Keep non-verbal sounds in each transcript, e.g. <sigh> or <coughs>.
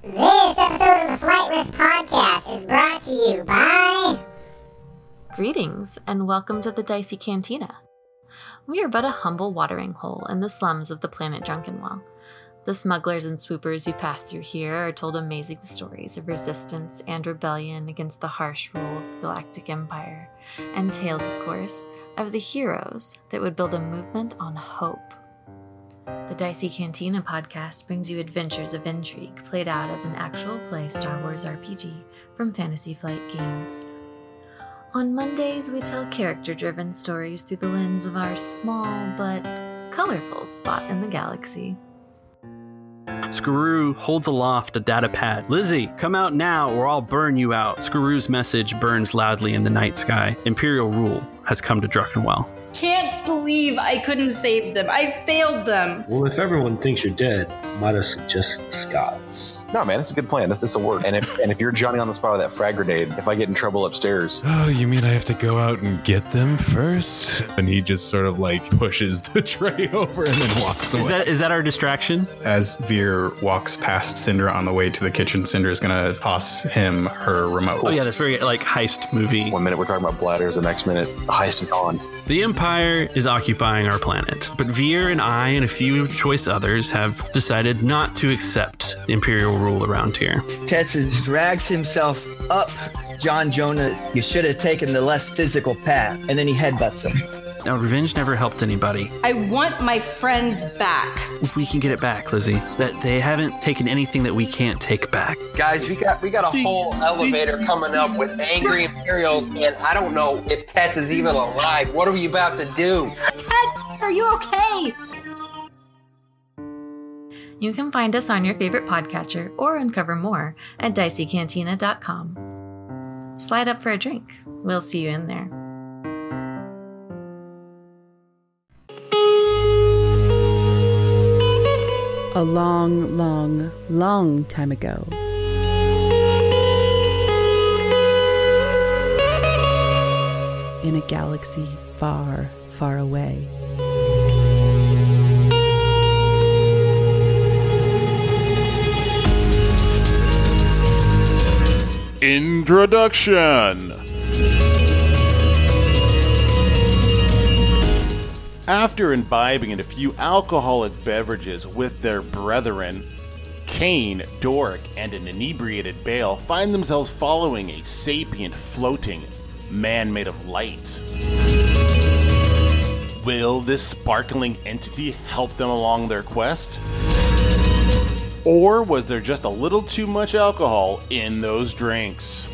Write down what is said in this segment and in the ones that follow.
This episode of the Flight Risk Podcast is brought to you by. Greetings, and welcome to the Dicey Cantina. We are but a humble watering hole in the slums of the planet Druckenwell. The smugglers and swoopers who pass through here are told amazing stories of resistance and rebellion against the harsh rule of the Galactic Empire, and tales, of course, of the heroes that would build a movement on hope. The Dicey Cantina podcast brings you adventures of intrigue played out as an actual play Star Wars RPG from Fantasy Flight Games. On Mondays, we tell character driven stories through the lens of our small but colorful spot in the galaxy. Skaroo holds aloft a data pad. Lizzie, come out now or I'll burn you out. Skaroo's message burns loudly in the night sky. Imperial rule has come to Druckenwell. Can't believe I couldn't save them. I failed them. Well, if everyone thinks you're dead, might I suggest the Scots? No, man, it's a good plan. This, this will work. And if and if you're Johnny on the spot with that frag grenade, if I get in trouble upstairs, <gasps> Oh, you mean I have to go out and get them first? And he just sort of like pushes the <laughs> tray over and then walks away. Is that is that our distraction? As Veer walks past Cinder on the way to the kitchen, Cinder is gonna toss him her remote. Oh yeah, that's very like heist movie. one minute we're talking about bladders, the next minute the heist is on. The Empire is occupying our planet, but Veer and I and a few choice others have decided not to accept the Imperial rule around here. Tetsus drags himself up. John Jonah, you should have taken the less physical path. And then he headbutts him. Now, revenge never helped anybody. I want my friends back. We can get it back, Lizzie. That they haven't taken anything that we can't take back. Guys, we got we got a whole elevator coming up with angry Imperials, and I don't know if Tets is even alive. What are we about to do? Tets, are you okay? You can find us on your favorite podcatcher or uncover more at diceycantina.com. Slide up for a drink. We'll see you in there. A long, long, long time ago. In a galaxy far, far away. Introduction After imbibing in a few alcoholic beverages with their brethren, Kane, Doric, and an inebriated Bale find themselves following a sapient floating man made of light. Will this sparkling entity help them along their quest? Or was there just a little too much alcohol in those drinks?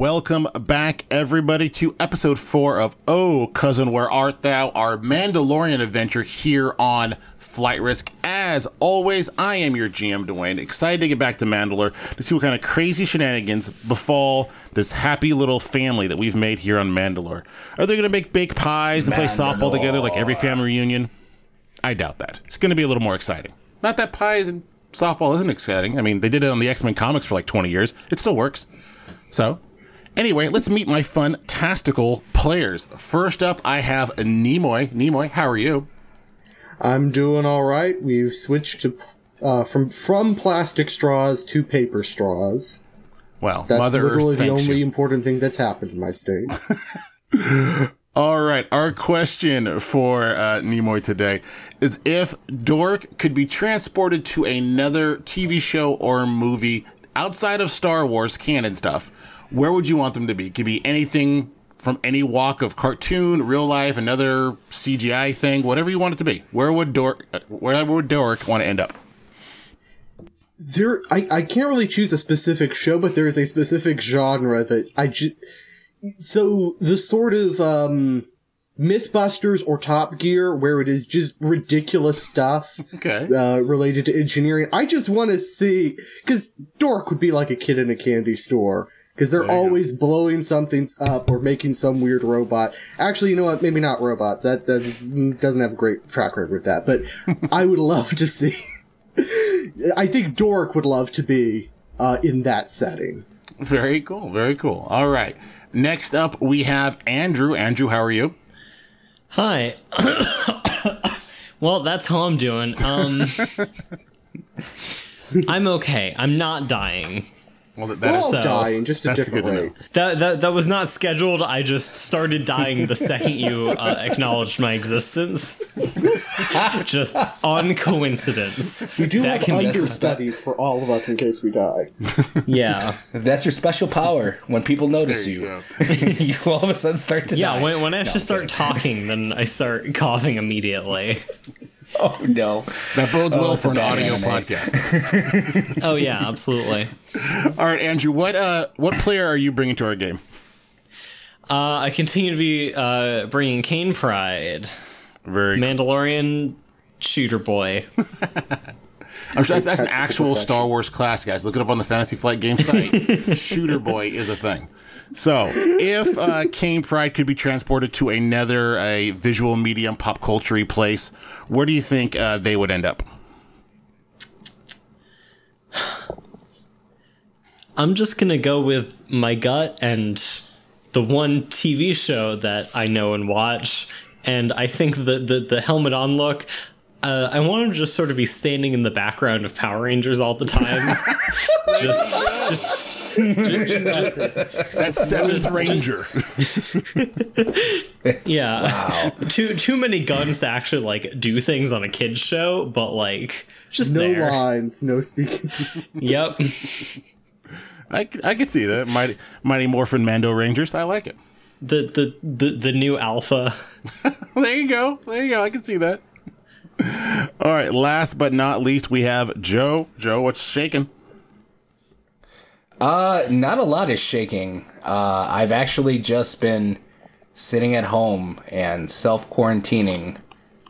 Welcome back, everybody, to episode four of Oh, Cousin, Where Art Thou? Our Mandalorian adventure here on Flight Risk. As always, I am your GM, Dwayne. Excited to get back to Mandalore to see what kind of crazy shenanigans befall this happy little family that we've made here on Mandalore. Are they going to make baked pies and play softball together like every family reunion? I doubt that. It's going to be a little more exciting. Not that pies and softball isn't exciting. I mean, they did it on the X Men comics for like 20 years. It still works. So, Anyway, let's meet my fantastical players. First up, I have Nimoy. Nimoy, how are you? I'm doing all right. We've switched to uh, from from plastic straws to paper straws. Well, That's Mother literally Earth the only you. important thing that's happened in my state. <laughs> <laughs> All right, our question for uh, Nimoy today is if Dork could be transported to another TV show or movie outside of Star Wars canon stuff, where would you want them to be? Could be anything from any walk of cartoon, real life, another CGI thing, whatever you want it to be. Where would Dork, uh, where would Dork want to end up? there, I, I can't really choose a specific show, but there is a specific genre that I just. So the sort of um, MythBusters or Top Gear, where it is just ridiculous stuff okay. uh, related to engineering. I just want to see because Dork would be like a kid in a candy store. Because they're There you go. always blowing something up or making some weird robot. Actually, you know what? Maybe not robots. That, that doesn't have a great track record with that. But <laughs> I would love to see. I think Dork would love to be uh, in that setting. Very cool. Very cool. All right. Next up, we have Andrew. Andrew, how are you? Hi. <coughs> well, that's how I'm doing. Um, <laughs> I'm okay. I'm not dying. Well, We're all dying, just at that's different good to know. rates. That, that that was not scheduled. I just started dying the second you uh, <laughs> acknowledged my existence. <laughs> just on coincidence. We do That have can be- understudies for all of us in case we die. <laughs> Yeah. That's your special power. When people notice you, you all of a sudden start to Yeah, die. when, when I have to start talking, then I start coughing immediately. <laughs> Oh no, that bodes Oh, well for an audio anime. podcast. <laughs> oh yeah, absolutely. All right, Andrew, what uh, what player are you bringing to our game? Uh, I continue to be uh, bringing Kane Pride. Very Mandalorian shooter boy. <laughs> I'm sure that's, that's an actual Star Wars class, guys. Look it up on the Fantasy Flight game site. Shooter Boy is a thing. So, if uh, Kane Pride could be transported to another a visual medium, pop culture place, where do you think uh, they would end up? I'm just gonna go with my gut and the one TV show that I know and watch, and I think the the, the helmet on look. Uh, I want to just sort of be standing in the background of Power Rangers all the time. <laughs> just, just, That's Seventh Ranger. <laughs> yeah. Too too many guns to actually like do things on a kids show, but like just no there. lines, no speaking. <laughs> Yep. I, I could see that. Mighty, Mighty Morphin Mando Rangers. I like it. The the the, the new alpha. <laughs> there you go. There you go. I can see that. All right. Last but not least, we have Joe. Joe, what's shaking? Uh, not a lot is shaking. Uh, I've actually just been sitting at home and self quarantining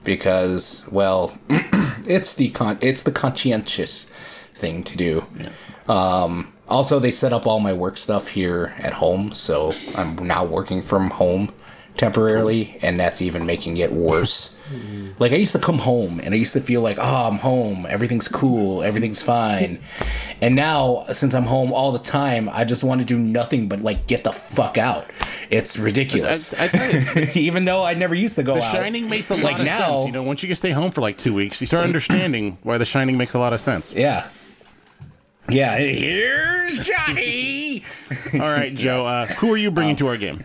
because, well, <clears throat> it's the con- it's the conscientious thing to do. Um, also, they set up all my work stuff here at home, so I'm now working from home temporarily, and that's even making it worse. Like I used to come home and I used to feel like, oh, I'm home, everything's cool, everything's fine. And now, since I'm home all the time, I just want to do nothing but like get the fuck out. It's ridiculous. I, I you, <laughs> Even though I never used to go The out. Shining makes a lot like of now, sense. You know, once you can stay home for like two weeks, you start understanding <clears throat> why The Shining makes a lot of sense. Yeah. Yeah. Here's Johnny. <laughs> All right, Joe. Uh, who are you bringing to our game?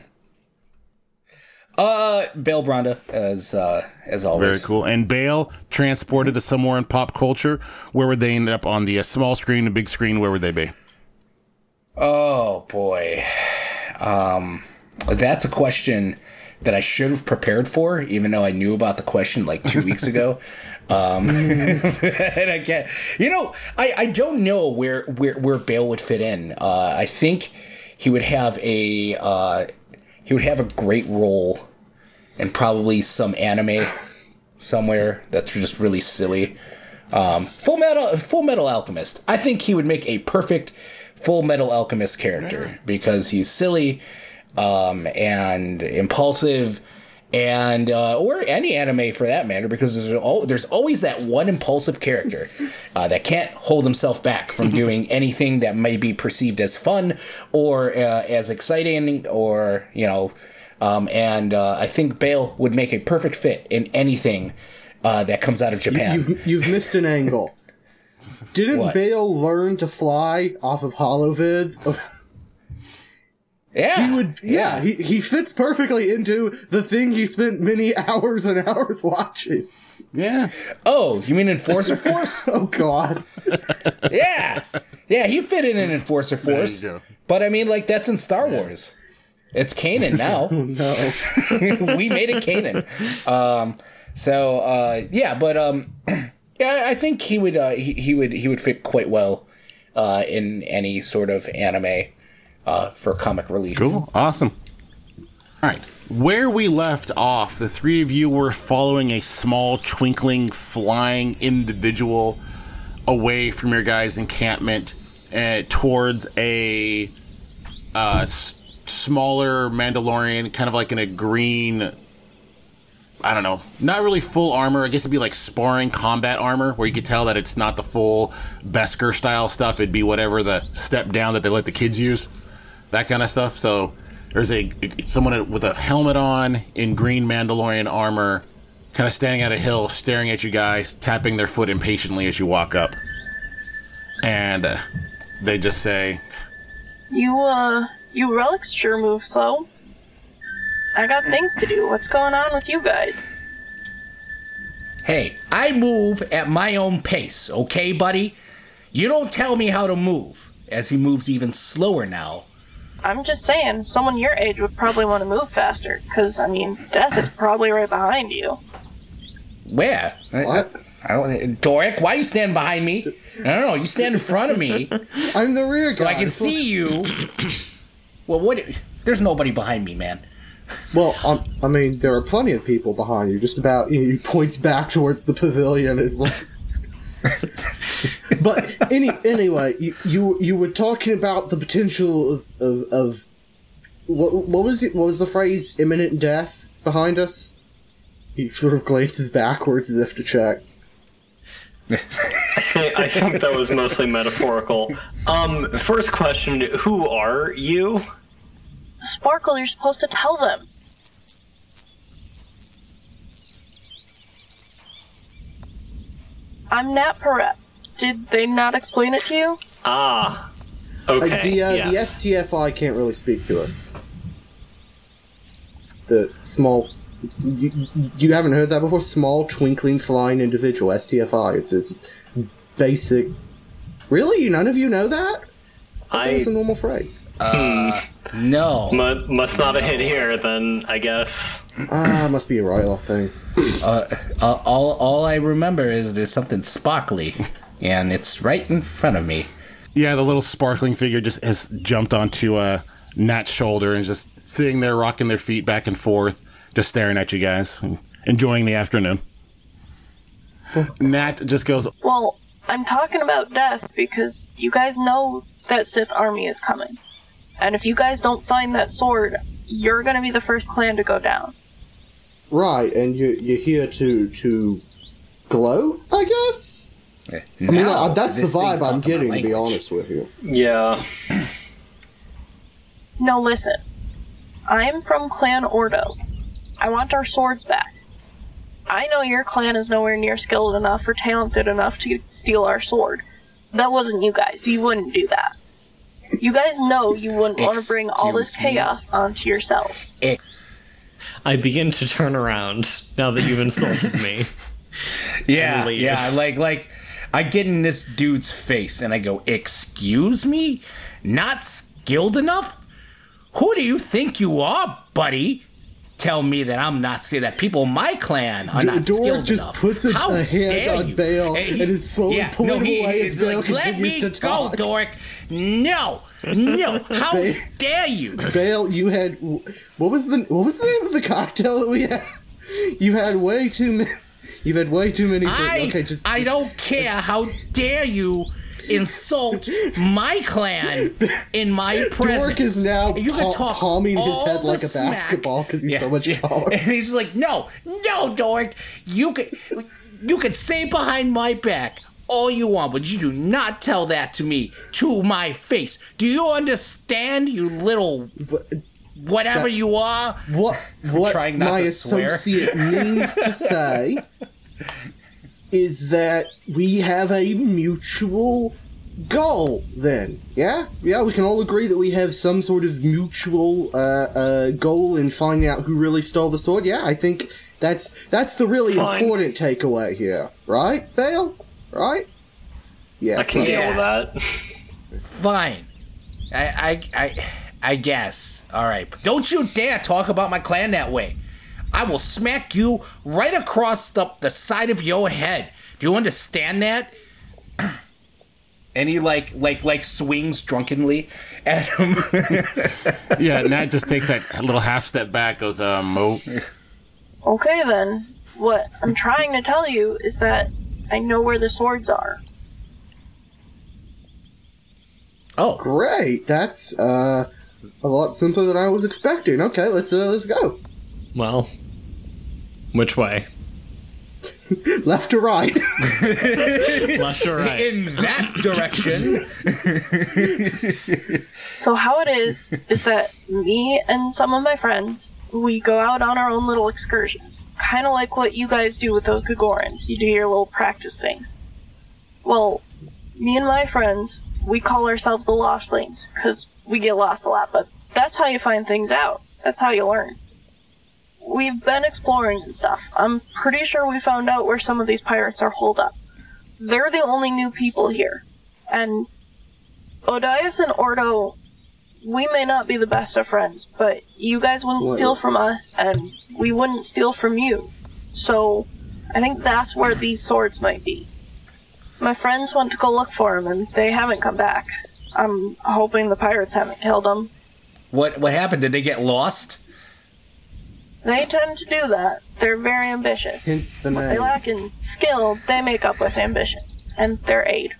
Uh, Bale Bronda as uh as always. Very cool. And Bale transported to somewhere in pop culture. Where would they end up on the uh, small screen, the big screen? Where would they be? Oh boy. Um that's a question that I should have prepared for, even though I knew about the question like two weeks <laughs> ago. Um <laughs> and I get you know, I, I don't know where, where where Bale would fit in. Uh I think he would have a uh he would have a great role in probably some anime somewhere that's just really silly. Um, Full Metal Full Metal Alchemist. I think he would make a perfect Full Metal Alchemist character because he's silly um, and impulsive and uh, or any anime for that matter because there's al- there's always that one impulsive character uh, that can't hold himself back from doing anything that may be perceived as fun or uh, as exciting or you know um, and uh, I think Bale would make a perfect fit in anything uh, that comes out of Japan. You, have you've missed an angle. <laughs> Didn't What? Bale learn to fly off of holovids? Ugh. Yeah, he would. Yeah, He, he fits perfectly into the thing he spent many <laughs> hours and hours watching. Yeah. Oh, you mean Enforcer <laughs> Force? oh God. yeah, yeah, he fit in in Enforcer There you Force. go. But I mean, like that's in Star Wars. It's Kanan <laughs> now. no, we made it Kanan. Um, so uh, yeah, but um, <clears throat> yeah, I think he would uh, he, he would he would fit quite well uh, in any sort of anime uh, for comic relief. Cool. Awesome. All right. Where we left off, the three of you were following a small, twinkling, flying individual away from your guys' encampment uh, towards a uh, s- smaller Mandalorian, kind of like in a green I don't know, not really full armor. I guess it'd be like sparring combat armor, where you could tell that it's not the full beskar style stuff. It'd be whatever the step down that they let the kids use, that kind of stuff. So there's a someone with a helmet on in green Mandalorian armor, kind of standing at a hill, staring at you guys, tapping their foot impatiently as you walk up, and uh, they just say, You, uh, you relics sure move slow. I got things to do. What's going on with you guys? Hey, I move at my own pace, okay, buddy? You don't tell me how to move. As he moves even slower now. I'm just saying, someone your age would probably want to move faster, because, I mean, death is probably right behind you. Where? What? I don't. Doric, why you stand behind me? I don't know. You stand in front of me. <laughs> I'm the rear so I guy. can see you. <coughs> well, what? There's nobody behind me, man. Well, um, I mean, there are plenty of people behind you. Just about, he points back towards the pavilion. Is like, <laughs> but any anyway, you, you you were talking about the potential of of, of what what was it? What was the phrase? Imminent death behind us. He sort of glances backwards as if to check. I think, that was mostly metaphorical. Um, first question: Who are you? Sparkle, you're supposed to tell them. I'm Nat Perret. Did they not explain it to you? Ah, Like, okay. the uh, yeah. the STFI can't really speak to us. The small. You, you haven't heard that before? Small, twinkling, flying individual, STFI. It's it's basic. Really? None of you know that? I- It's a normal phrase. Uh, no. Mu- must not have hit here then. I guess. Ah, must be a royal thing. Uh, uh, all all I remember is there's something sparkly, <laughs> and it's right in front of me. Yeah, the little sparkling figure just has jumped onto uh, Nat's shoulder and is just sitting there, rocking their feet back and forth, just staring at you guys, enjoying the afternoon. <laughs> Nat just goes, Well, I'm talking about death because you guys know that Sith army is coming. And if you guys don't find that sword, you're gonna be the first clan to go down. Right, and you you're here to to glow, I guess. I mean, Now, uh, that's the vibe I'm getting, to be honest with you. Yeah. No, listen. I'm from Clan Ordo. I want our swords back. I know your clan is nowhere near skilled enough or talented enough to steal our sword. That wasn't you guys. You wouldn't do that. You guys know you wouldn't want to bring all this Excuse me? chaos onto yourselves. I begin to turn around now that you've insulted me. <laughs> Yeah, yeah. Like, like, I get in this dude's face and I go, "Excuse me, not skilled enough? Who do you think you are, buddy? Tell me that I'm not skilled. That people in my clan are not Doric skilled just enough. puts a, How a hand dare on you? Bale And and, he- is slowly yeah, pulling no, he away as Bale like, Let me to go, talk. Doric. No, no. How Ba- dare you? Bale, you had what was the what was the name of the cocktail that we had? You had way too many. You've had way too many. I, okay, just I don't care. How dare you insult my clan in my <laughs> presence? Doric is now you can pa- talk palming his head like a smack. basketball because he's Yeah, so much <laughs> taller. And he's like, no, no, Doric, you can, you can say behind my back all you want, but you do not tell that to me to my face. Do you understand, you little whatever that- you are? What <laughs> what trying not my to swear. associate means to say <laughs> is that we have a mutual goal. Then, yeah, yeah, we can all agree that we have some sort of mutual uh, uh, goal in finding out who really stole the sword. Yeah, I think that's that's the really Fine. important takeaway here, right, Vale? Right? Yeah, I can right. deal with that. Fine. I, I, I, I guess. All right, but don't you dare talk about my clan that way. I will smack you right across the, the side of your head. Do you understand that? <clears throat> And he like like like swings drunkenly at him. <laughs> yeah, Nat just takes that little half step back, goes, um, Mo. Okay then. What I'm trying to tell you is that I know where the swords are. Oh, great! That's uh, a lot simpler than I was expecting. Okay, let's uh, let's go. Well, Which way? <laughs> Left or right? <laughs> Left or right? In that direction. <laughs> So how it is is that me and some of my friends we go out on our own little excursions, kind of like what you guys do with those Gagorans. You do your little practice things. Well, me and my friends we call ourselves the Lostlings because we get lost a lot, but that's how you find things out. That's how you learn. We've been exploring and stuff. I'm pretty sure we found out where some of these pirates are holed up. They're the only new people here, and Odias and Ordo we may not be the best of friends, but you guys wouldn't What? steal from us, and we wouldn't steal from you. So, I think that's where these swords might be. My friends went to go look for them, and they haven't come back. I'm hoping the pirates haven't killed them. What what happened? Did they get lost? They tend to do that. They're very ambitious. Hence the What they name. lack in skill, they make up with ambition and their aid.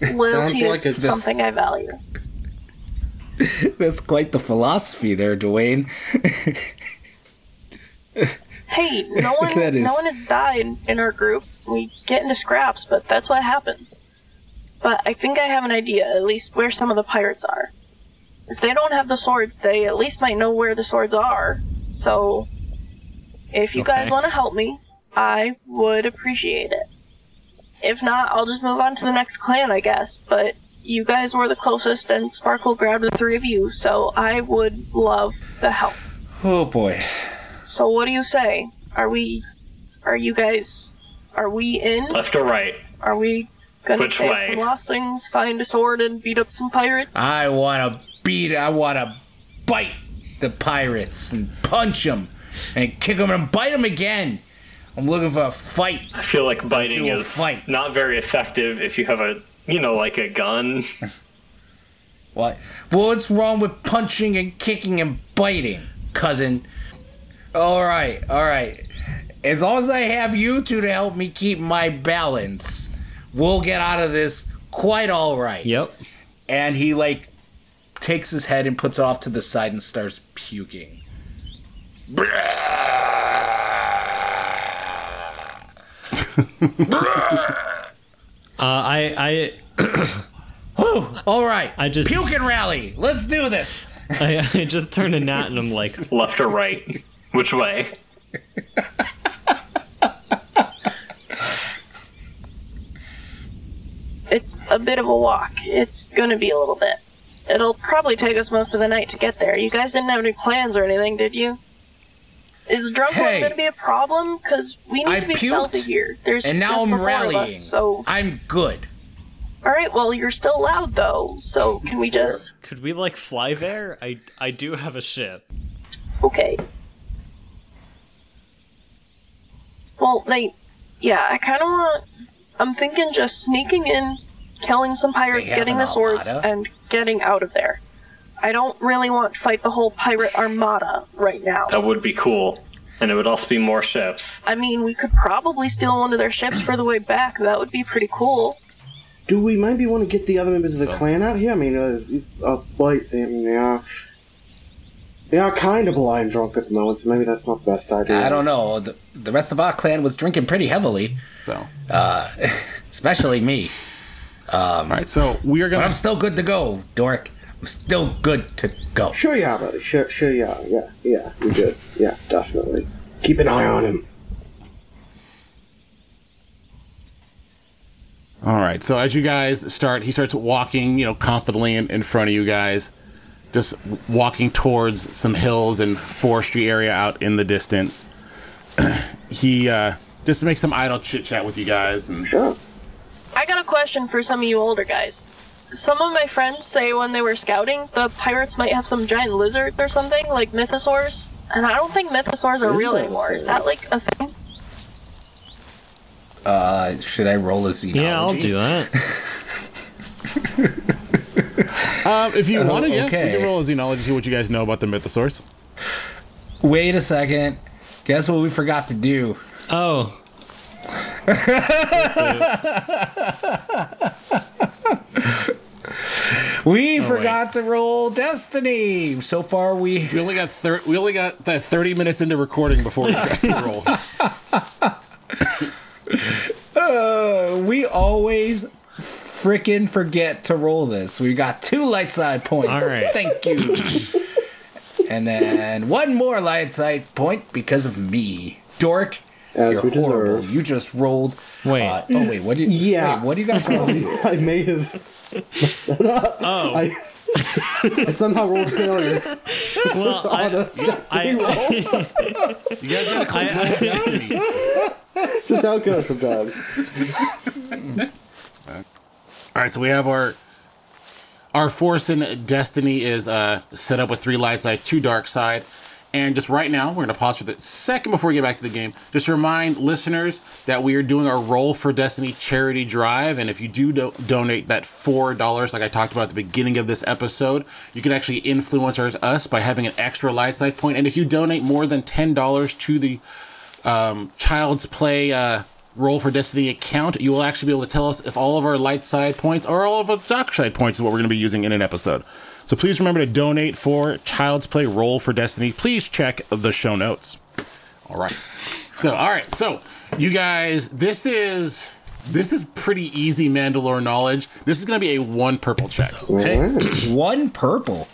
<laughs> Loyalty like is it's- something I value. <laughs> That's quite the philosophy there, Dwayne. <laughs> Hey, no one, That is- no one has died in our group. We get into scraps, but that's what happens. But I think I have an idea, at least where some of the pirates are. If they don't have the swords, they at least might know where the swords are. So, if you guys want to help me, I would appreciate it. If not, I'll just move on to the next clan, I guess. But you guys were the closest, and Sparkle grabbed the three of you, so I would love the help. Oh boy. So what do you say? Are we are you guys are we in? Left or right? Are we gonna Which save way? some lost things, find a sword and beat up some pirates? I want to beat. I want to bite the pirates and punch them and kick them and bite them again. I'm looking for a fight. I feel like biting do a is fight. not very effective if you have a, you know, like a gun. <laughs> What? Well, what's wrong with punching and kicking and biting, cousin? All right, all right. As long as I have you two to help me keep my balance, we'll get out of this quite all right. Yep. And he like takes his head and puts it off to the side and starts puking. <laughs> Uh, I, I, <coughs> all right. I just, Puking rally. Let's do this. <laughs> I, I just turn to Nat and I'm like, left or right? Which way? It's a bit of a walk. It's gonna be a little bit. It'll probably take us most of the night to get there. You guys didn't have any plans or anything, did you? Is the drunk Hey. one gonna be a problem? Cause we need I to be puked, stealthy here. There's and now I'm the four of us, rallying. so I'm good. all right. Well, you're still loud though. So can we just? Could we like fly there? I I do have a ship. Okay. Well, they, yeah, I kind of want. I'm thinking just sneaking in, killing some pirates, getting the swords, armada? and getting out of there. I don't really want to fight the whole pirate armada right now. That would be cool, and it would also be more ships. I mean, we could probably steal one of their ships for the way back. That would be pretty cool. Do we maybe want to get the other members of the clan out here? I mean, uh, uh wait, I mean, they are, they are kind of blind drunk at the moment, so maybe that's not the best idea. I don't know. The, the rest of our clan was drinking pretty heavily. So, uh, <laughs> especially me. Um, All right, so we are gonna. I'm still good to go, Doric. I'm still good to go. Sure you are, buddy. Sure, sure you are. Yeah, yeah, you're good. Yeah, definitely. Keep an eye on him. All right. So as you guys start, he starts walking, you know, confidently in, in front of you guys, just walking towards some hills and forestry area out in the distance. <clears throat> he uh, just makes some idle chit chat with you guys, and sure. I got a question for some of you older guys. Some of my friends say when they were scouting, the pirates might have some giant lizards or something, like mythosaurs. And I don't think mythosaurs are real anymore. Is that like a thing? Uh, should I roll a xenology? Yeah, I'll do that. um, <laughs> if you Oh, want to, yeah, okay. you can roll a xenology, see what you guys know about the mythosaurs. Wait a second. Guess what we forgot to do? Oh. <laughs> We Oh, forgot to roll Destiny. So far, we we only got thir- we only got that thirty minutes into recording before we got to <laughs> roll. Uh, we always frickin' forget to roll this. We got two light side points. All right. Thank you. and then one more light side point because of me. Dork. As you're we horrible. You just rolled. Wait. uh, oh wait. What do You? Yeah. Wait, what do you guys <laughs> roll? I may have messed that up. Oh. I, I somehow rolled failures. Well, <laughs> I, on a destiny roll. I, <laughs> You guys gotta call I- roll destiny. It's just how it goes sometimes. All right, so we have our our force in destiny is uh, set up with three light side, two dark side, and just right now we're going to pause for the second before we get back to the game. Just to remind listeners that we are doing our Roll for Destiny charity drive, and if you do do- donate that four dollars, like I talked about at the beginning of this episode, you can actually influence us- by having an extra light side point. And if you donate more than ten dollars to the um, Child's Play uh, Roll for Destiny account, you will actually be able to tell us if all of our light side points or all of our dark side points is what we're going to be using in an episode. So please remember to donate for Child's Play Roll for Destiny. Please check the show notes. All right. So, all right. So, you guys, this is this is pretty easy Mandalore knowledge. This is going to be a one purple check. One purple.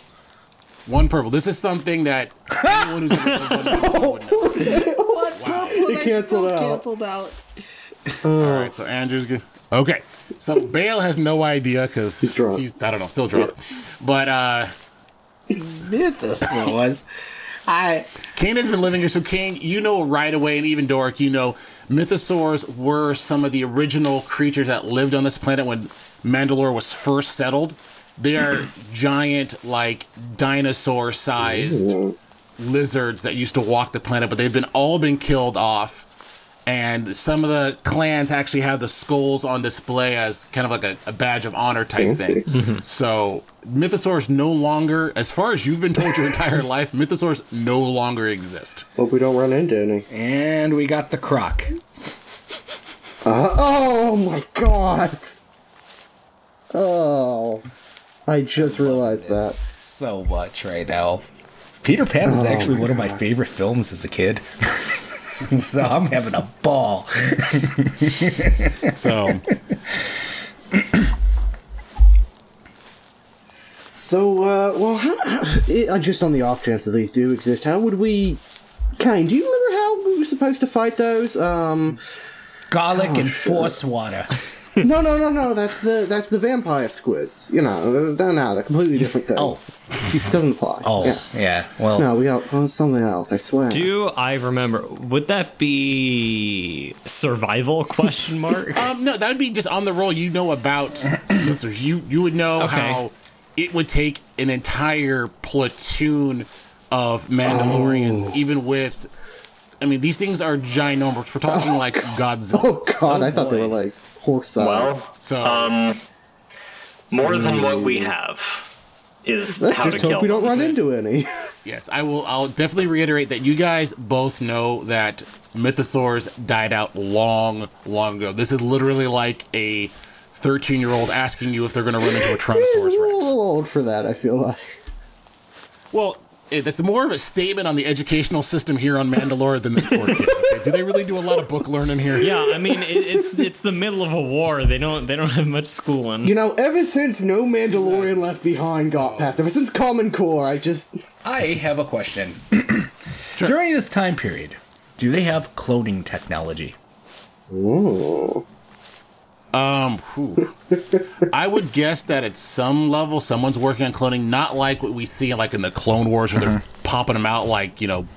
One purple. This is something that anyone who's ever <laughs> lived on Mandalore would know. It canceled out. Canceled out. All right, so Andrew's good. Okay, so Bale has no idea because he's drunk. He's I don't know, still drunk. But uh, Mythos was. I Kane has been living here, so Kane, you know right away, and even Dork, you know, mythosaurs were some of the original creatures that lived on this planet when Mandalore was first settled. They are giant, like dinosaur-sized lizards that used to walk the planet, but they've been all been killed off. And some of the clans actually have the skulls on display as kind of like a, a badge of honor type Fancy. thing. So mythosaurs no longer, as far as you've been told your <laughs> entire life, mythosaurs no longer exist. Hope we don't run into any. And we got the croc. Uh, oh my god! Oh. I just realized that. So much right now. Peter Pan was Oh actually my one of my favorite films as a kid. <laughs> <laughs> so I'm having a ball. So <clears throat> So, uh, well, how, uh, just on the off chance that these do exist, how would we. Kane, do you remember how we were supposed to fight those? Um. Garlic Oh, and shit. force water. <laughs> no, no, no, no. That's the that's the vampire squids. You know, they're, no, they're completely different thing. Oh, <laughs> doesn't apply. Oh, yeah. yeah. Well, no, we got well, something else. I swear. Do I remember? Would that be survival? Question <laughs> mark. Um, no, that would be just on the roll. You know about <coughs> sensors. You you would know Okay. how it would take an entire platoon of Mandalorians, Oh. even with. I mean, these things are ginormous. We're talking like Godzilla. Oh God, I thought they were like horse size. Well, So um, more than what we have is Let's how to just kill hope we don't them. run into any. <laughs> yes, I will. I'll definitely reiterate that you guys both know that mythosaurs died out long, long ago. This is literally like a thirteen-year-old asking you if they're going to run into a <laughs> Tyrannosaurus We're a little old for that. I feel like. Well, Eh, that's more of a statement on the educational system here on Mandalore than this poor kid. Okay? Do they really do a lot of book learning here? yeah, I mean it, it's it's the middle of a war. They don't they don't have much schooling. You know, ever since No Mandalorian Left Behind got passed, ever since Common Core, I just I have a question. <clears throat> During this time period, do they have cloning technology? Ooh. Whew. I would guess that at some level, someone's working on cloning, not like what we see like in the Clone Wars, where they're popping them out like you know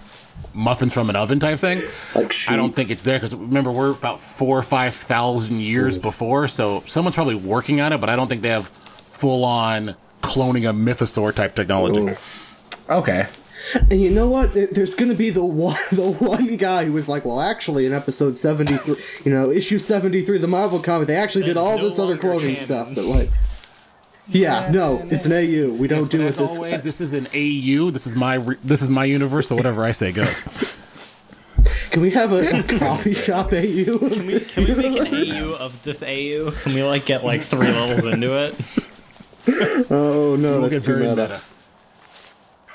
muffins from an oven type thing. Like I don't think it's there because remember we're about four or five thousand years before, so someone's probably working on it, but I don't think they have full on cloning a mythosaur type technology. Okay. And you know what? There, there's going to be the one, <laughs> the one guy who was like, "Well, actually, in episode 73, you know, issue 73, the Marvel comic, they actually did all this other cloning stuff." But like, yeah, no, it's an AU. We don't do it As this always, way. this is an AU. This is my re- this is my universe. So whatever I say goes. <laughs> Can we have a, a coffee shop AU? Can we, can we make an AU of this AU? Can we like get like three levels into it? <laughs> Oh no, We'll that's get too very meta. meta.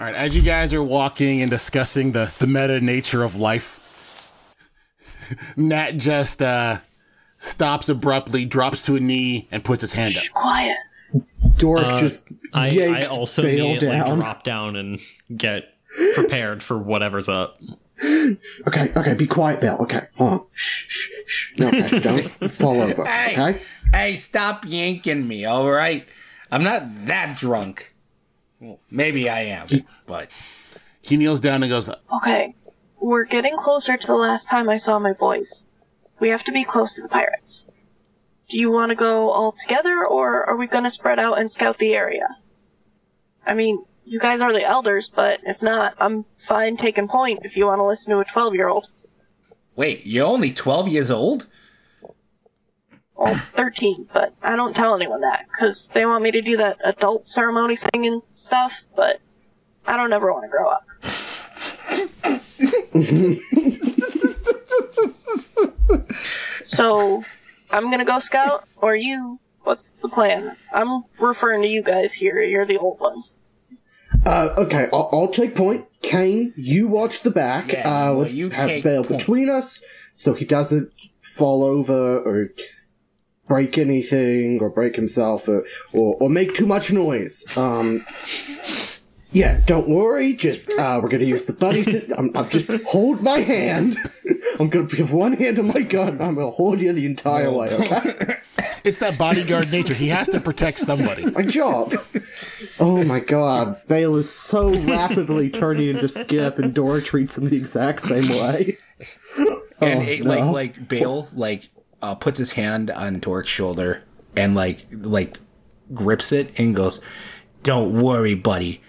All right, as you guys are walking and discussing the, the meta nature of life, <laughs> Nat just uh, stops abruptly, drops to a knee, and puts his hand up. Quiet. Dork Uh, just I, I also Bale immediately down. drop down and get prepared for whatever's up. Okay, okay, be quiet, Bale. Okay, hold on. Shh, shh, shh. No, okay, <laughs> don't fall over. Hey, Okay. hey, stop yanking me, all right? I'm not that drunk. Well, maybe I am, but He kneels down and goes, Okay, we're getting closer to the last time I saw my boys. We have to be close to the pirates. Do you want to go all together, or are we going to spread out and scout the area? I mean, you guys are the elders, but if not, I'm fine taking point if you want to listen to a 12 year old. wait, you're only 12 years old? Well, 13, but I don't tell anyone that, because they want me to do that adult ceremony thing and stuff, but I don't ever want to grow up. so, I'm gonna go scout, or you? What's the plan? I'm referring to you guys here, you're the old ones. Uh, okay, I'll, I'll take point. Kane, you watch the back. Yeah, uh, let's you have take Bale point. between us so he doesn't fall over or break anything or break himself or, or, or make too much noise. Um, yeah, don't worry. Just uh, we're gonna use the buddy. Sit- I'm, I'm just hold my hand. <laughs> I'm gonna give one hand to my gun. I'm gonna hold you the entire way. Okay. <laughs> It's that bodyguard nature. He has to protect somebody. my job. Oh my god, Bale is so rapidly turning into Skip, and Dora treats him the exact same way. And Oh, it, no. like like Bale like uh, puts his hand on Dork's shoulder and like like grips it and goes, "Don't worry, buddy.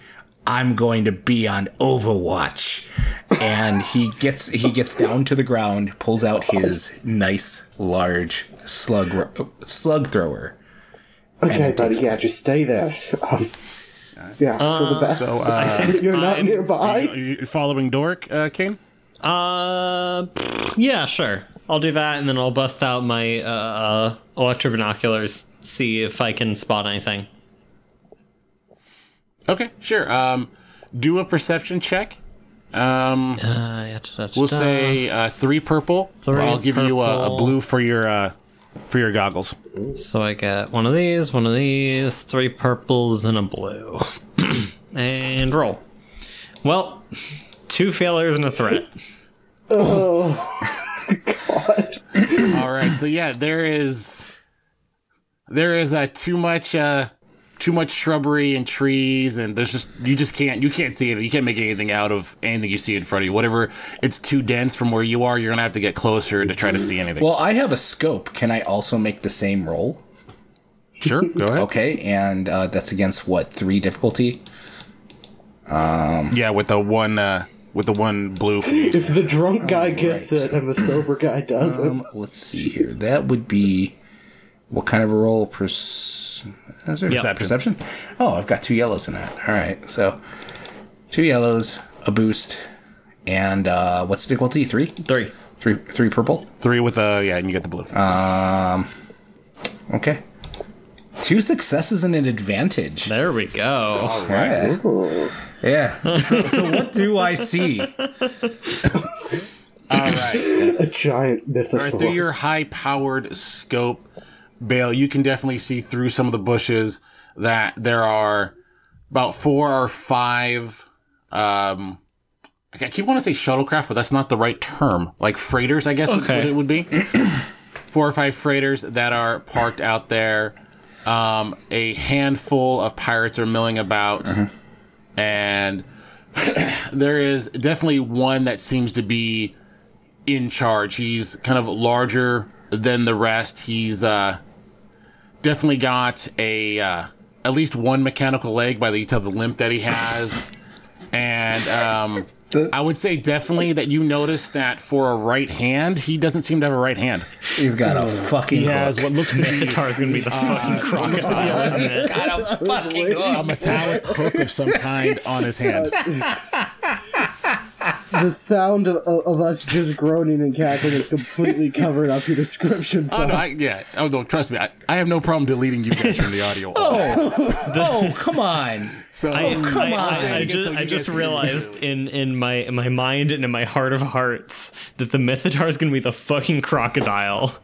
I'm going to be on Overwatch." And he gets he gets down to the ground, pulls out his nice large slug slug thrower. Okay, buddy, yeah, just stay there. <laughs> Um, yeah, for the best. So, <laughs> uh, You're not I'm- nearby. Are you following Dork, uh, Kane? Uh, yeah, sure. I'll do that, and then I'll bust out my uh, uh, electro binoculars, see if I can spot anything. Okay, sure. Um, do a perception check. Um, uh, we'll say uh, three purple. Three I'll give you a, a blue for your uh, for your goggles. So I get one of these, one of these, three purples, and a blue. <clears throat> and roll. Well, two failures and a threat. Oh, <laughs> <laughs> <laughs> All right, so yeah, there is there is uh, too much uh, too much shrubbery and trees, and there's just you just can't you can't see it. You can't make anything out of anything you see in front of you. Whatever, it's too dense from where you are. You're gonna have to get closer to try to see anything. Well, I have a scope. Can I also make the same roll? Sure, go ahead. Okay, and uh, that's against what three difficulty? Um, yeah, with the one uh, with the one blue. <laughs> If the drunk guy gets it and the sober guy doesn't, Um, let's see here. That would be what kind of a roll? Pers- is there Yep. perception. Oh, I've got two yellows in that. All right, so two yellows, a boost, and uh, what's the difficulty? Three. Three. Three. Three purple. Three with the yeah, and you get the blue. Um. Okay. Two successes and an advantage. There we go. All right. Yeah. So, so what do I see? All right. a giant All right, mythosaur. through your high-powered scope, Bale, you can definitely see through some of the bushes that there are about four or five. Um, I keep wanting to say shuttlecraft, but that's not the right term. Like freighters, I guess Okay. what it would be. <clears throat> four or five freighters that are parked out there. Um, a handful of pirates are milling about, and <clears throat> there is definitely one that seems to be in charge. He's kind of larger than the rest. He's uh, definitely got a uh, at least one mechanical leg by the you tell the limp that he has, and um, I would say definitely that you notice that for a right hand, he doesn't seem to have a right hand. He's got a fucking. He has hook. what looks to be Minotaur's gonna be the <laughs> fucking crocodile, isn't it? got a fucking <laughs> a metallic hook of some kind on his hand. <laughs> the sound of, of us just groaning and cackling is completely covered up your description. Oh, no, I, yeah. Oh, no, trust me. I, I have no problem deleting you guys from the audio. <laughs> Oh, oh, come on. So, oh, I, Oh, come I, on. I, I just, I just realized in, in my in my mind and in my heart of hearts that the Mythotar is going to be the fucking crocodile.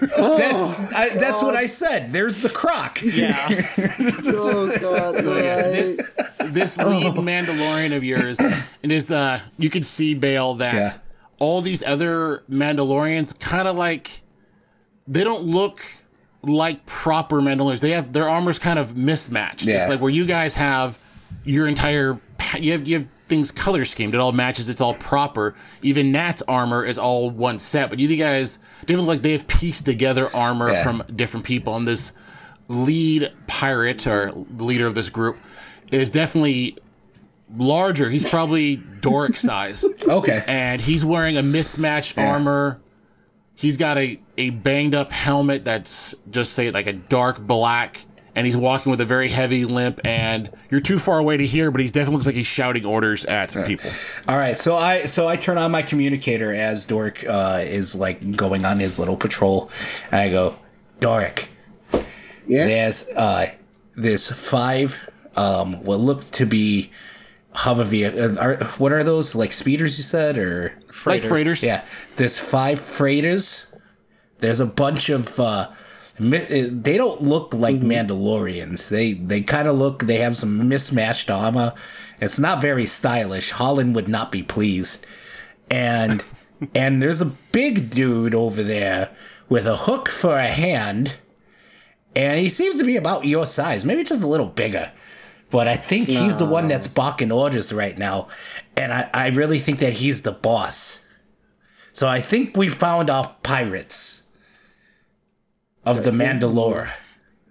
That's I, that's what I said. There's the croc. Yeah. <laughs> oh god! So yeah, this this lead Mandalorian of yours, it is uh you can see Bale that Yeah. all these other Mandalorians kind of like they don't look like proper Mandalorians. They have their armor's kind of mismatched. Yeah. It's like where you guys have your entire you have you have things color schemed. It all matches. It's all proper. Even Nat's armor is all one set. But you guys, they look like they have pieced together armor Yeah. from different people. And this lead pirate or leader of this group is definitely larger. He's probably Doric size. <laughs> Okay. And he's wearing a mismatched armor. He's got a, a banged up helmet that's just say like a dark black. And he's walking with a very heavy limp, and you're too far away to hear, but he definitely looks like he's shouting orders at some people. All right, so I so I turn on my communicator as Dork uh, is like going on his little patrol, and I go, Doric, yeah, there's uh, this five um, what look to be hover vehicle. Are, what are those like speeders? You said or Freighters. Like freighters. Yeah, there's five freighters. There's a bunch of. Uh, uh, Eh, they don't look like mm-hmm. Mandalorians. They they kind of look. They have some mismatched armor. It's not very stylish. Holland would not be pleased. And <laughs> and there's a big dude over there with a hook for a hand, and he seems to be about your size, maybe just a little bigger. But I think he's the one that's barking orders right now, and I, I really think that he's the boss. So I think we found our pirates of the Mandalore.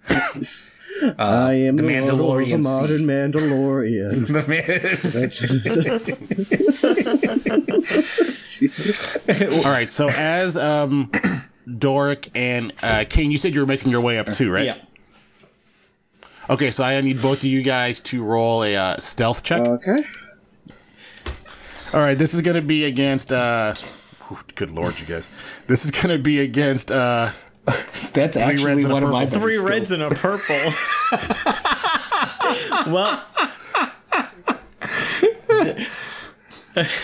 <laughs> I am the the Mandalorian <laughs> the modern Mandalorian. All right, so as um, Doric and uh, Kane, you said you were making your way up too, right? Yeah. Okay, so I need both of you guys to roll a uh, stealth check. Okay. All right, this is going to be against. Uh, good lord, you guys! This is going to be against. Uh, <laughs> That's three actually reds one of my purple. Three reds and a purple. <laughs> <laughs> well,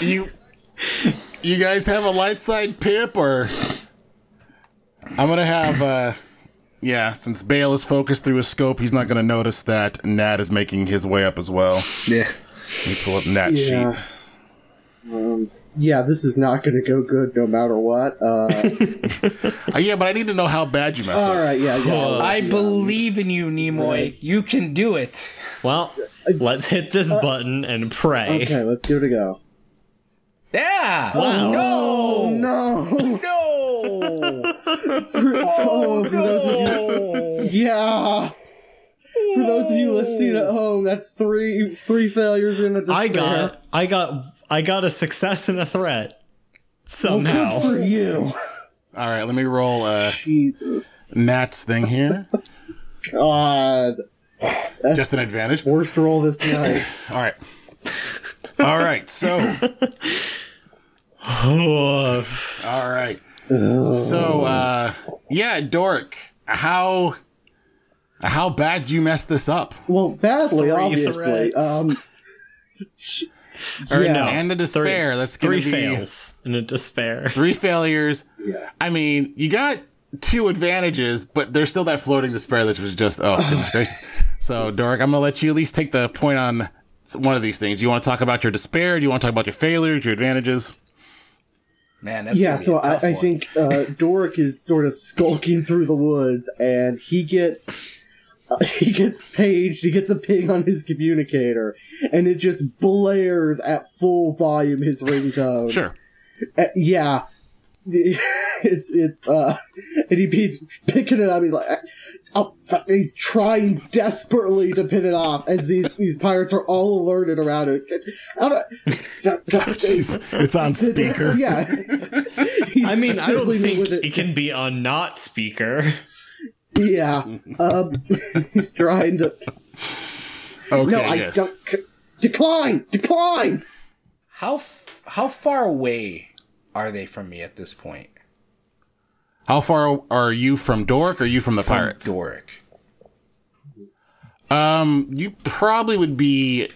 you you guys have a light side pip or I'm gonna have uh yeah, since Bale is focused through his scope, he's not gonna notice that Nat is making his way up as well. Yeah. Let me pull up Nat Yeah. sheet. Um, yeah, this is not going to go good no matter what. Uh, <laughs> Uh, yeah, but I need to know how bad you messed all up. All right, yeah, yeah. I believe in you, Nimoy. You can do it. well, let's hit this button and pray. Okay, let's give it a go. Yeah. Wow. No. No, No. for, oh, for those of you, yeah. For those of you listening at home, that's three three failures in a despair. I got, I got, I got a success and a threat well, somehow. good for you. All right, let me roll uh Jesus, Nat's thing here. God, Just an advantage. worst roll this night. All right. All right, so all right. So uh yeah, Dork, how how bad do you mess this up? Well, badly, Three obviously. threats. Um, <laughs> Or Yeah. no, And the despair, that's gonna three be fails and a despair. three failures. Yeah. I mean, you got two advantages, but there's still that floating despair that was just oh goodness <sighs> gracious. So Dork, I'm gonna let you at least take the point on one of these things. Do you want to talk about your despair? Do you want to talk about your failures, your advantages? Man, that's yeah, so I, I think uh, Doric is sort of skulking through the woods, and he gets <laughs> he gets paged. He gets a ping on his communicator, and it just blares at full volume his ringtone. Sure. Uh, yeah, <laughs> it's it's uh, and he, he's picking it up. He's like, oh, he's trying desperately to pin it off as these these pirates are all alerted around it. <laughs> Jeez, it's on speaker. Yeah, he's I mean, I don't think with it. can be on not speaker. Yeah, um, <laughs> he's trying to. Okay, no, I yes. don't. Decline! Decline! How f- how far away are they from me at this point? How far are you from Doric or are you from the From pirates? Doric. Um, you probably would be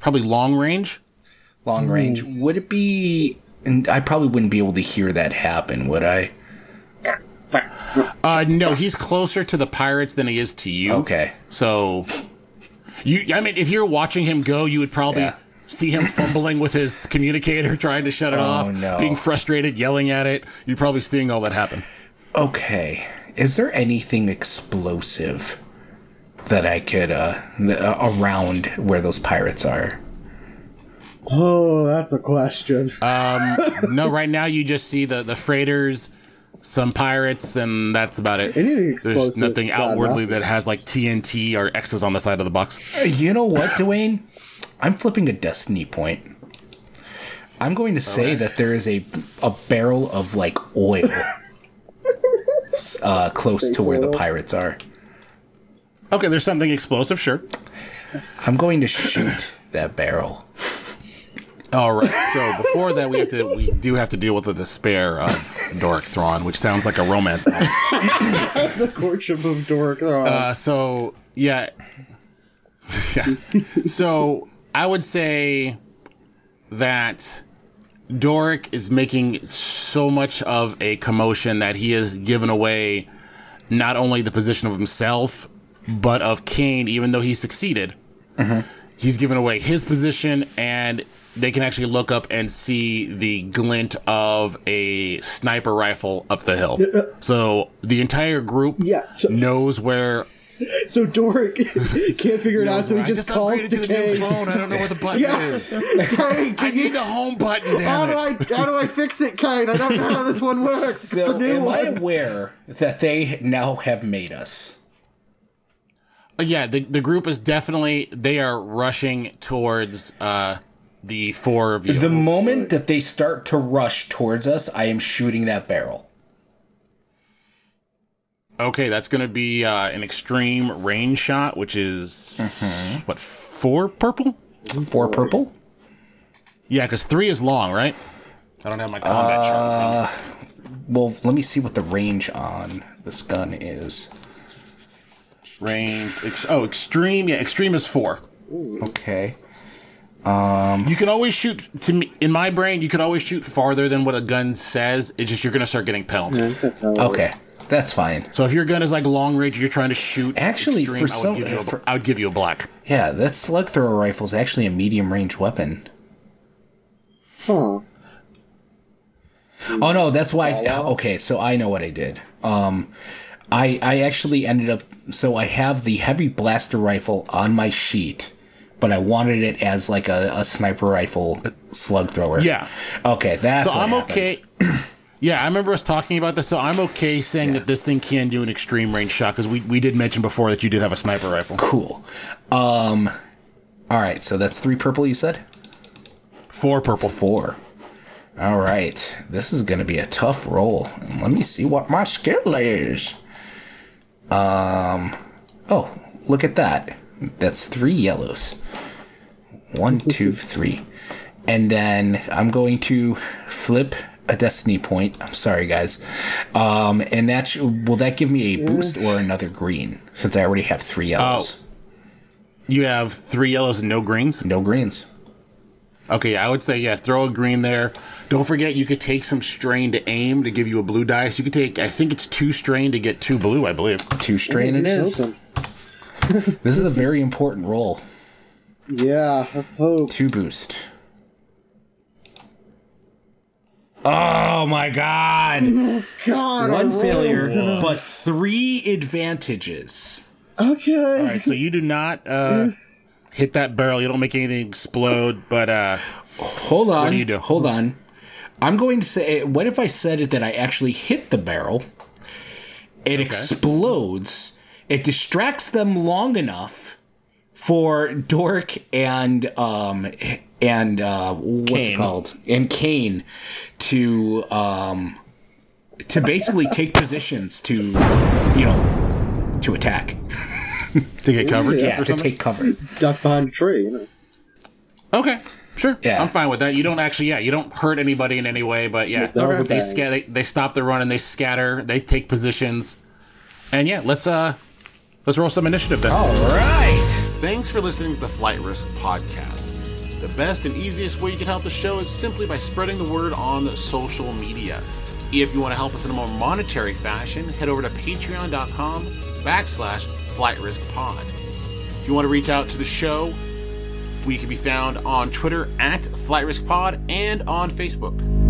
probably long range. Long range. Would it be? And I probably wouldn't be able to hear that happen, would I? Uh, no, he's closer to the pirates than he is to you. Okay. So, you, I mean, if you're watching him go, you would probably Yeah. see him fumbling with his communicator, <laughs> trying to shut it Oh, off, no. being frustrated, yelling at it. You're probably seeing all that happen. Okay. Is there anything explosive that I could uh, th- uh around where those pirates are? Oh, that's a question. Um, no, right now you just see the the freighters, some pirates, and that's about it. Anything There's nothing outwardly that has like TNT or X's on the side of the box. Uh, You know what, Dwayne? I'm flipping a destiny point. I'm going to say that there is a a barrel of like oil uh, close to where the pirates are. Okay, there's something explosive, sure. I'm going to shoot that barrel. All right. So before that, we have to we do have to deal with the despair of Doric Thrawn, which sounds like a romance. novel. <laughs> the courtship of Doric. Oh, Uh, so yeah, yeah. <laughs> So I would say that Doric is making so much of a commotion that he has given away not only the position of himself but of Kane, even though he succeeded. He's given away his position, and they can actually look up and see the glint of a sniper rifle up the hill. So the entire group Yeah, so- knows where. so Doric <laughs> can't figure it out, so he just, just calls upgraded to to the new phone. I don't know where the button <laughs> Yeah. is. Hey, I need the home button. how Damn do! I how do I fix it, Kane? I don't know how this one works. So the new am I aware that they now have made us? Uh, yeah, the the group is definitely they are rushing towards uh the four of you. The moment that they start to rush towards us, I am shooting that barrel. Okay, that's going to be uh, an extreme range shot, which is what four purple? Four purple? Yeah, because three is long, right? I don't have my combat chart. Uh, well, let me see what the range on this gun is. Range. Ex- oh, extreme. Yeah, extreme is four. Okay. Um, you can always shoot. To me, in my brain, you could always shoot farther than what a gun says. It's just you're going to start getting penalty. Okay, that's fine. So if your gun is like long range, you're trying to shoot. Actually, extreme, for I would some- give you a, for- I would give you a black. Yeah, that slug thrower rifle is actually a medium range weapon. Huh. Oh no, that's why. okay, so I know what I did. Um, I I actually ended up. So I have the heavy blaster rifle on my sheet, but I wanted it as like a, a sniper rifle slug thrower. Yeah. Okay, that's so I'm happened. okay. <clears throat> yeah, I remember us talking about this. So I'm okay saying that this thing can do an extreme range shot because we, we did mention before that you did have a sniper rifle. Cool. Um, all right, so that's three purple. You said four purple. Four. All right, this is gonna be a tough roll. Let me see what my skill is. Um. Oh, look at that. That's three yellows. One, two, three. And then I'm going to flip a destiny point. I'm sorry, guys. Um, and that sh- will that give me a boost or another green? Since I already have three yellows. You have three yellows and no greens? No greens. Okay, I would say, yeah, throw a green there. Don't forget, you could take some strain to aim to give you a blue dice. You could take, I think it's two strain to get two blue, I believe. Two strain it is. This is a very important roll. Yeah, let's hope. Two boost. Oh my god! <laughs> God, One I failure, rolled. but three advantages. Okay. All right, so you do not uh, <laughs> hit that barrel. You don't make anything explode, but uh, hold on. What do you do? Hold on. I'm going to say, what if I said it that I actually hit the barrel? It explodes. It distracts them long enough for Dork and um and uh what's it called and Kane to um to basically take positions to you know to attack to get coverage Yeah, or to take cover. Duck behind a tree, you know. Okay. Sure. Yeah. I'm fine with that. You don't actually, yeah, you don't hurt anybody in any way, but yeah, It's all they, bang. sca- they they stop the run and they scatter. They take positions, and yeah, let's uh, let's roll some initiative then. All right. Thanks for listening to the Flight Risk podcast. The best and easiest way you can help the show is simply by spreading the word on social media. If you want to help us in a more monetary fashion, head over to patreon.com backslash flight risk pod. If you want to reach out to the show, we can be found on Twitter at Flight Risk Pod and on Facebook.